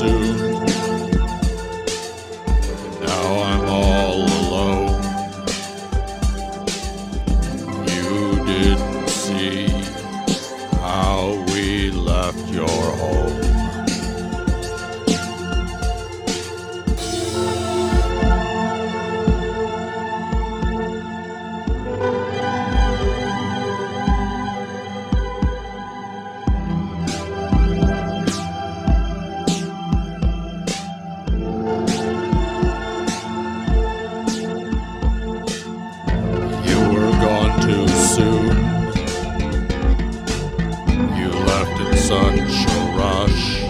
soon. Now I'm all alone. You didn't see how we left your home. You left in such a rush.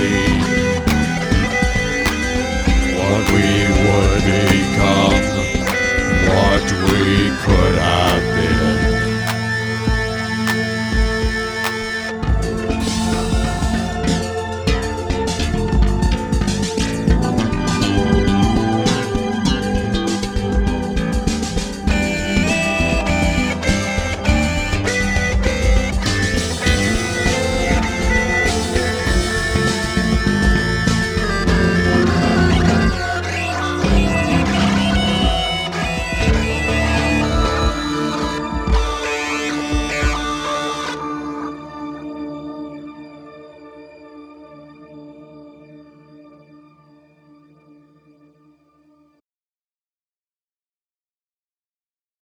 você.